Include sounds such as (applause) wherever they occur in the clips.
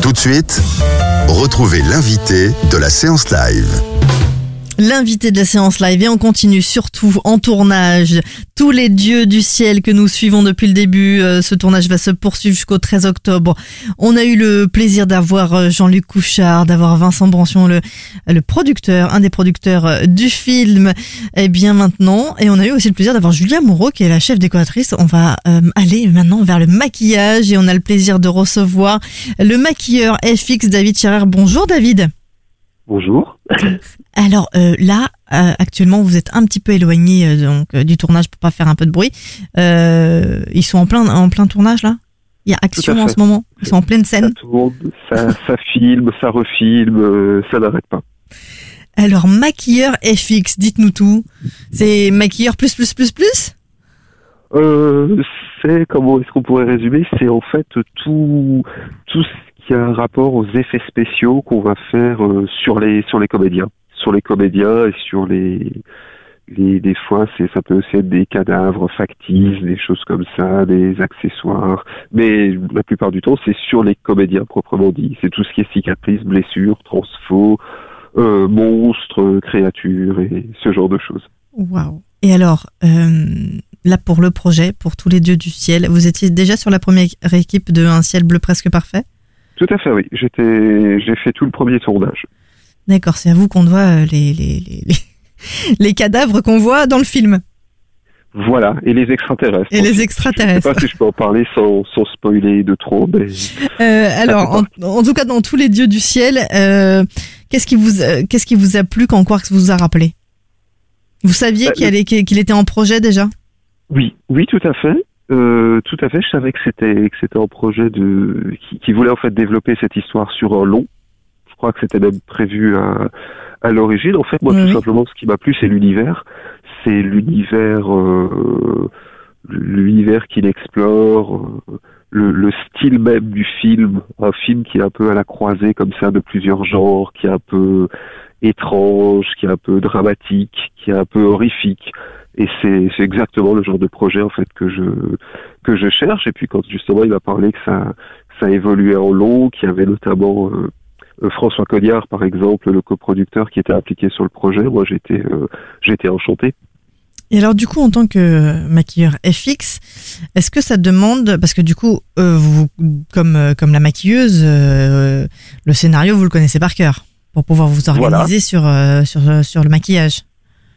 Tout de suite, retrouvez l'invité de la séance live. L'invité de la séance live et on continue surtout en tournage. Tous les dieux du ciel que nous suivons depuis le début, euh, ce tournage va se poursuivre jusqu'au 13 octobre. On a eu le plaisir d'avoir euh, Jean-Luc Couchard, d'avoir Vincent Brancion, le, le producteur, un des producteurs euh, du film. Et bien maintenant, et on a eu aussi le plaisir d'avoir Julia Moreau qui est la chef décoratrice. On va euh, aller maintenant vers le maquillage et on a le plaisir de recevoir le maquilleur FX David Scherer. Bonjour David. Bonjour. (laughs) Alors euh, là, euh, actuellement, vous êtes un petit peu éloigné euh, donc euh, du tournage pour pas faire un peu de bruit. Euh, ils sont en plein en plein tournage là? Il y a action en ce moment? Ils sont en pleine Ça scène. tourne, ça, ça filme, ça refilme, euh, ça n'arrête pas. Alors maquilleur FX, dites-nous tout. C'est maquilleur plus plus plus plus? Euh, c'est comment est-ce qu'on pourrait résumer? C'est en fait tout tout ce qui a un rapport aux effets spéciaux qu'on va faire euh, sur les sur les comédiens, sur les comédiens et sur les les des fois c'est ça peut aussi être des cadavres factices, des choses comme ça, des accessoires, mais la plupart du temps c'est sur les comédiens proprement dit. C'est tout ce qui est cicatrices, blessures, transfo, euh, monstres, créatures et ce genre de choses. Waouh. Et alors euh, là pour le projet, pour tous les dieux du ciel, vous étiez déjà sur la première équipe de Un ciel bleu presque parfait? Tout à fait, oui. J'étais, j'ai fait tout le premier tournage. D'accord, c'est à vous qu'on doit euh, les, les, les, (laughs) les, cadavres qu'on voit dans le film. Voilà, et les extraterrestres. Et les Je sais extraterrestres. pas si je peux en parler sans, sans spoiler de trop, mais Euh, alors, en, en tout cas, dans tous les dieux du ciel, euh, qu'est-ce qui vous, euh, qu'est-ce qui vous a plu quand Quarks vous a rappelé? Vous saviez Bah, qu'il était en projet déjà? Oui, oui, tout à fait. Tout à fait. Je savais que c'était que c'était un projet de qui, qui voulait en fait développer cette histoire sur un long. Je crois que c'était même prévu à, à l'origine. En fait, moi, Oui, tout simplement, ce qui m'a plu, c'est l'univers. C'est l'univers, euh, l'univers qu'il explore, euh, le, le style même du film. Un film qui est un peu à la croisée comme ça de plusieurs genres, qui est un peu étrange, qui est un peu dramatique, qui est un peu horrifique. Et c'est c'est exactement le genre de projet en fait que je que je cherche. Et puis quand justement il m'a parlé que ça ça évoluait en long, qu'il y avait notamment euh, euh, François Cognard par exemple, le coproducteur qui était impliqué sur le projet, moi j'étais euh, j'étais enchanté. Et alors, du coup, en tant que maquilleur FX, est-ce que ça demande, parce que du coup, euh, vous, comme euh, comme la maquilleuse, euh, le scénario vous le connaissez par cœur pour pouvoir vous organiser sur euh, sur euh, sur le maquillage.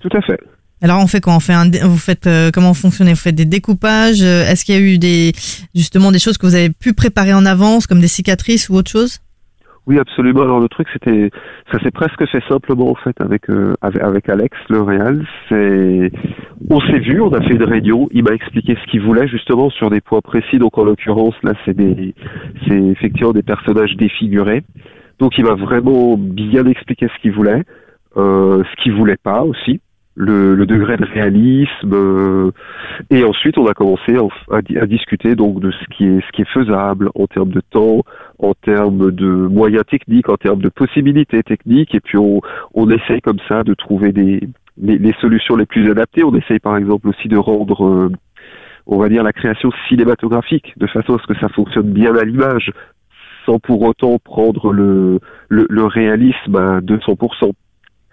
Tout à fait. Alors on fait quoi? On fait un, vous faites euh, comment fonctionnez? Vous faites des découpages? Euh, Est-ce qu'il y a eu des justement des choses que vous avez pu préparer en avance, comme des cicatrices ou autre chose? Oui, absolument. Alors le truc, c'était, ça s'est presque fait simplement en fait avec euh, avec, Alex, le réal. C'est, on s'est vu, on a fait une réunion. Il m'a expliqué ce qu'il voulait justement sur des points précis. Donc en l'occurrence, là, c'est des, c'est effectivement des personnages défigurés. Donc il m'a vraiment bien expliqué ce qu'il voulait, euh, ce qu'il voulait pas aussi. Le, le degré de réalisme euh, et ensuite on a commencé en- à, à discuter donc de ce qui est ce qui est faisable en termes de temps, en termes de moyens techniques, en termes de possibilités techniques, et puis on, on essaye comme ça de trouver des, les, les solutions les plus adaptées. On essaye par exemple aussi de rendre, euh, on va dire, la création cinématographique de façon à ce que ça fonctionne bien à l'image, sans pour autant prendre le, le, le réalisme à 200%.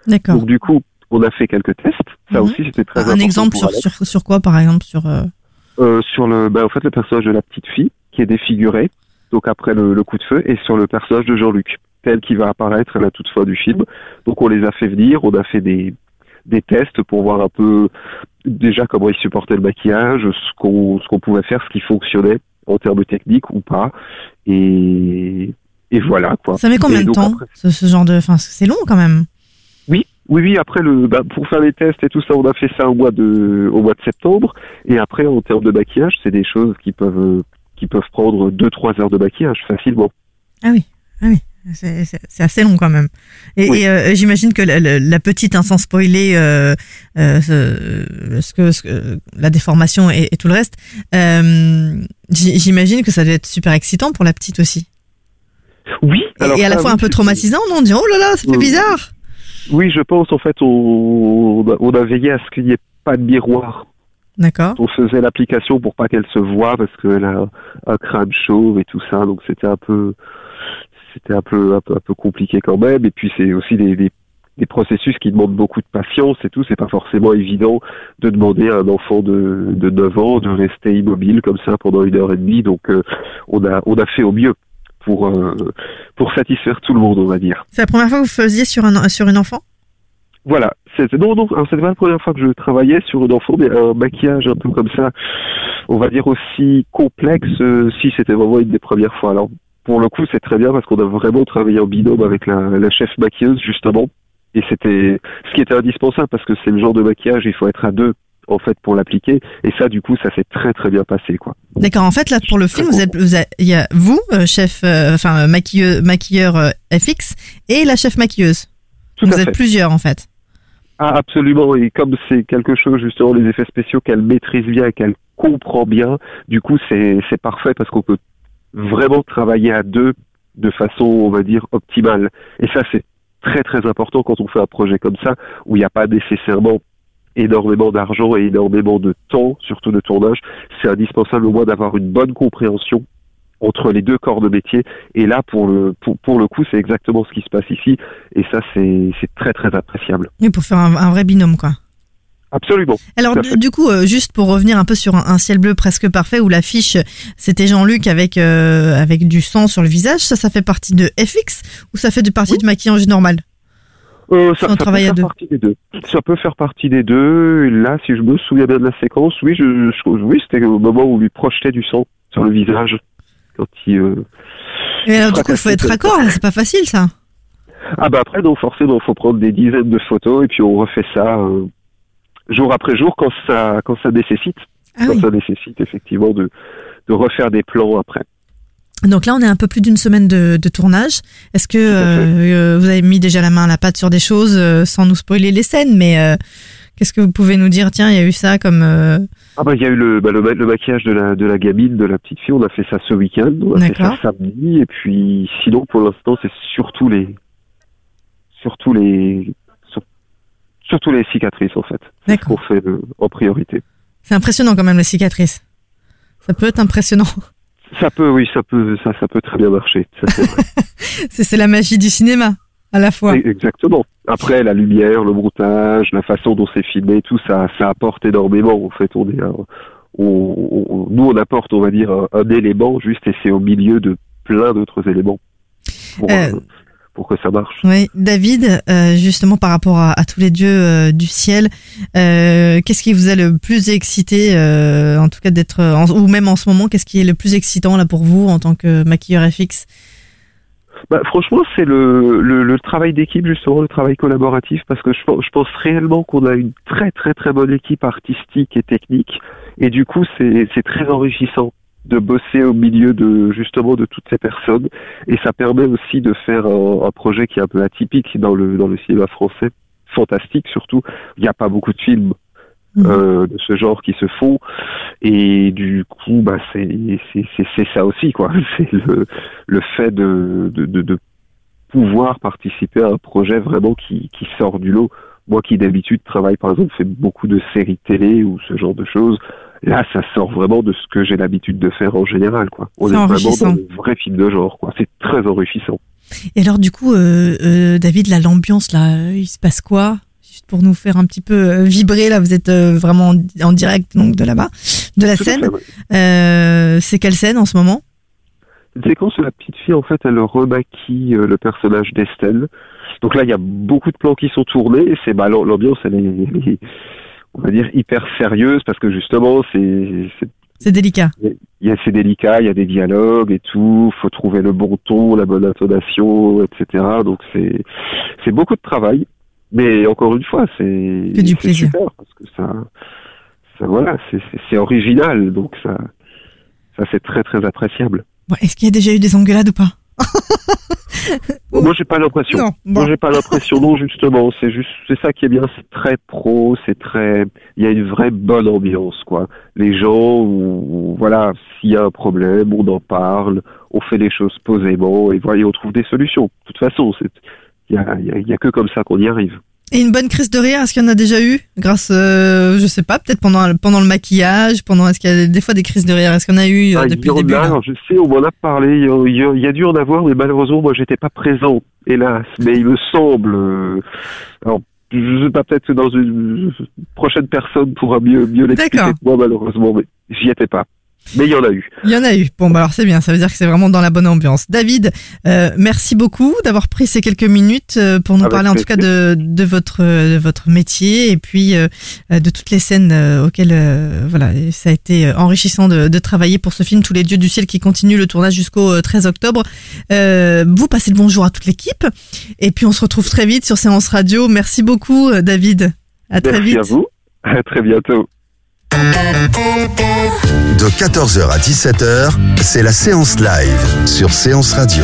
D'accord. Donc du coup, on a fait quelques tests. Ça Mhm. aussi, c'était très Un important exemple pour sur, Alex. sur sur quoi par exemple sur euh, Euh, sur le, bah, en fait, le personnage de la petite fille qui est défiguré, donc après le, le coup de feu, et sur le personnage de Jean-Luc, tel qui va apparaître à la toute fin du film. Donc on les a fait venir, on a fait des des tests pour voir un peu déjà comment ils supportaient le maquillage, ce qu'on ce qu'on pouvait faire, ce qui fonctionnait en termes techniques ou pas, et et voilà quoi. Ça met combien de temps après- ce, ce genre de enfin c'est long quand même. Oui, oui. Après le, bah, pour faire les tests et tout ça, on a fait ça au mois de, au mois de septembre. Et après, en termes de maquillage, c'est des choses qui peuvent, qui peuvent prendre 2-3 heures de maquillage facilement. Ah oui, ah oui. C'est assez long quand même. Et, Oui. et, euh, j'imagine que la, la- la petite, hein, sans spoiler euh, euh, ce, ce que, ce que- la déformation et, et tout le reste, euh, j'imagine que ça doit être super excitant pour la petite aussi. Oui, Et- alors et à la fois oui, un peu traumatisant, non On dit oh là là, ça fait Euh, bizarre. Oui, je pense en fait on, on a- veillé à ce qu'il n'y ait pas de miroir. D'accord. On faisait l'application pour pas qu'elle se voie parce qu'elle a un crâne chauve et tout ça, donc c'était un peu c'était un peu, un peu un peu compliqué quand même. Et puis c'est aussi des, des des processus qui demandent beaucoup de patience et tout. C'est pas forcément évident de demander à un enfant de, de 9 ans de rester immobile comme ça pendant une heure et demie. Donc euh, on a on a fait au mieux pour euh, pour satisfaire tout le monde, on va dire. C'est la première fois que vous faisiez sur un sur une enfant? Voilà. C'était non c'était pas la première fois que je travaillais sur un enfant, mais un maquillage un peu comme ça, on va dire aussi complexe. euh, si c'était vraiment une des premières fois. Alors pour le coup, c'est très bien parce qu'on a vraiment travaillé en binôme avec la, la chef maquilleuse justement, et c'était ce qui était indispensable parce que c'est le genre de maquillage, il faut être à deux en fait pour l'appliquer, et ça du coup, ça s'est très très bien passé quoi. D'accord. En fait, là pour le film, vous êtes, vous êtes- il y a vous, euh, chef, euh, enfin maquilleur, maquilleur euh, FX, et la chef maquilleuse. Tout vous êtes fait. plusieurs en fait. Ah, absolument. Et comme c'est quelque chose, justement, les effets spéciaux qu'elle maîtrise bien et qu'elle comprend bien, du coup, c'est, c'est parfait parce qu'on peut vraiment travailler à deux de façon, on va dire, optimale. Et ça, c'est très, très important quand on fait un projet comme ça, où il n'y a pas nécessairement énormément d'argent et énormément de temps, surtout de tournage. C'est indispensable au moins d'avoir une bonne compréhension entre les deux corps de métier. Et là, pour le, pour, pour le coup, c'est exactement ce qui se passe ici. Et ça, c'est, très, très appréciable. Oui, pour faire un, un vrai binôme quoi. Absolument. Alors du, coup, euh, juste pour revenir un peu sur un, un ciel bleu presque parfait où l'affiche c'était Jean-Luc avec euh, avec du sang sur le visage, ça ça fait partie de FX ou ça fait de partie Oui. du maquillage normal? Euh, on ça, ça peut faire deux. partie des deux. Ça peut faire partie des deux. Et là, si je me souviens bien de la séquence, oui, je, je- oui, c'était au moment où on lui projetait du sang sur le visage. Quand il, euh, Et alors du coup, il faut être raccord, c'est pas facile ça. Ah bah après, non, forcément, faut prendre des dizaines de photos et puis on refait ça euh, jour après jour quand ça, quand ça nécessite. Ah quand oui. ça nécessite effectivement de, de refaire des plans après. Donc là, on est un peu plus d'une semaine de, de tournage. Est-ce que euh, euh, vous avez mis déjà la main à la pâte sur des choses euh, sans nous spoiler les scènes, mais euh, qu'est-ce que vous pouvez nous dire? Tiens, il y a eu ça comme euh, Ah bah il y a eu le, bah, le, ma- le maquillage de la, de la gamine, de la petite fille, on a fait ça ce week-end, on a fait ça samedi, et puis sinon pour l'instant c'est surtout les surtout les sur- surtout les cicatrices en fait. C'est ce D'accord. qu'on fait euh, en priorité. C'est impressionnant quand même les cicatrices. Ça peut être impressionnant. (laughs) Ça peut, oui, ça peut, ça, ça peut très bien marcher. (laughs) C'est la magie du cinéma à la fois. Exactement. Après, la lumière, le montage, la façon dont c'est filmé, tout ça, ça apporte énormément. En fait, on est, un- on- on- nous, on apporte, on va dire, un, un élément juste, et c'est au milieu de plein d'autres éléments pour, Euh. Pour que ça marche. Oui, David, euh, justement par rapport à, à tous les dieux euh, du ciel, euh, qu'est-ce qui vous a le plus excité, euh, en tout cas d'être, ou même en ce moment, qu'est-ce qui est le plus excitant là pour vous en tant que maquilleur FX Bah, franchement, c'est le, le, le travail d'équipe, justement, le travail collaboratif, parce que je, pense- je pense réellement qu'on a une très très très bonne équipe artistique et technique, et du coup, c'est très enrichissant de bosser au milieu de justement de toutes ces personnes, et ça permet aussi de faire un, un projet qui est un peu atypique dans le dans le cinéma français, fantastique surtout. Il n'y a pas beaucoup de films Mhm. euh, de ce genre qui se font. Et du coup bah c'est c'est ça aussi quoi. (laughs) C'est le le fait de de, de de pouvoir participer à un projet vraiment qui qui sort du lot. Moi qui d'habitude travaille par exemple fais beaucoup de séries télé ou ce genre de choses là ça sort vraiment de ce que j'ai l'habitude de faire en général quoi on est vraiment dans le vrai film de genre quoi c'est très enrichissant Et alors du coup, euh, euh, David, là, l'ambiance là, il se passe quoi? Juste pour nous faire un petit peu euh, vibrer là, vous êtes vraiment en, en direct donc de là-bas, de la Tout scène. ouais. C'est quelle scène en ce moment? Une séquence où la petite fille, en fait, elle remaquille le personnage d'Estelle. Donc là, il y a beaucoup de plans qui sont tournés. C'est bah, l'am- l'ambiance, elle est, elle est, on va dire, hyper sérieuse parce que justement, c'est, c'est, délicat. il y a, c'est délicat, il y a des dialogues et tout. Faut trouver le bon ton, la bonne intonation, etc. Donc c'est, c'est beaucoup de travail. Mais encore une fois, c'est, Que du plaisir. super parce que ça, ça voilà, c'est, c'est, c'est original. Donc ça, ça c'est très très appréciable. Bon, Est-ce qu'il y a déjà eu des engueulades ou pas? (laughs) Moi, j'ai pas l'impression. Non, bon. Moi, j'ai pas l'impression. Non, justement, c'est juste, c'est ça qui est bien. C'est très pro. C'est très. Il y a une vraie bonne ambiance, quoi. Les gens, où- voilà, s'il y a un problème, on en parle, on fait les choses posément et voilà, et on trouve des solutions. De toute façon, c'est. Il y a, y a- il y a que comme ça qu'on y arrive. Et une bonne crise de rire, est-ce qu'il y en a déjà eu Grâce, euh, je sais pas, peut-être pendant pendant le maquillage, pendant est-ce qu'il y a des fois des crises de rire Est-ce en a eu euh, Ah, depuis le début a, je sais, on m'en a parlé, il y a, il y dû en avoir, mais malheureusement, moi, j'étais pas présent, hélas. Mais il me semble, euh, alors, je sais pas, peut-être que dans une prochaine personne pourra mieux, mieux l'expliquer moi, malheureusement, mais j'y étais pas. Mais il y en a eu. Il y en a eu. Bon, bah alors c'est bien, ça veut dire que c'est vraiment dans la bonne ambiance. David, euh, merci beaucoup d'avoir pris ces quelques minutes euh, pour nous Avec parler en tout cas de, de votre de votre métier et puis euh, de toutes les scènes auxquelles euh, voilà ça a été enrichissant de, de travailler pour ce film Tous les dieux du ciel qui continue le tournage jusqu'au euh, 13 octobre. Vous passez le bonjour à toute l'équipe et puis on se retrouve très vite sur Séance Radio. Merci beaucoup David. À très Merci vite. à vous. À très bientôt. De 14h à 17h, c'est la séance live sur Séance Radio.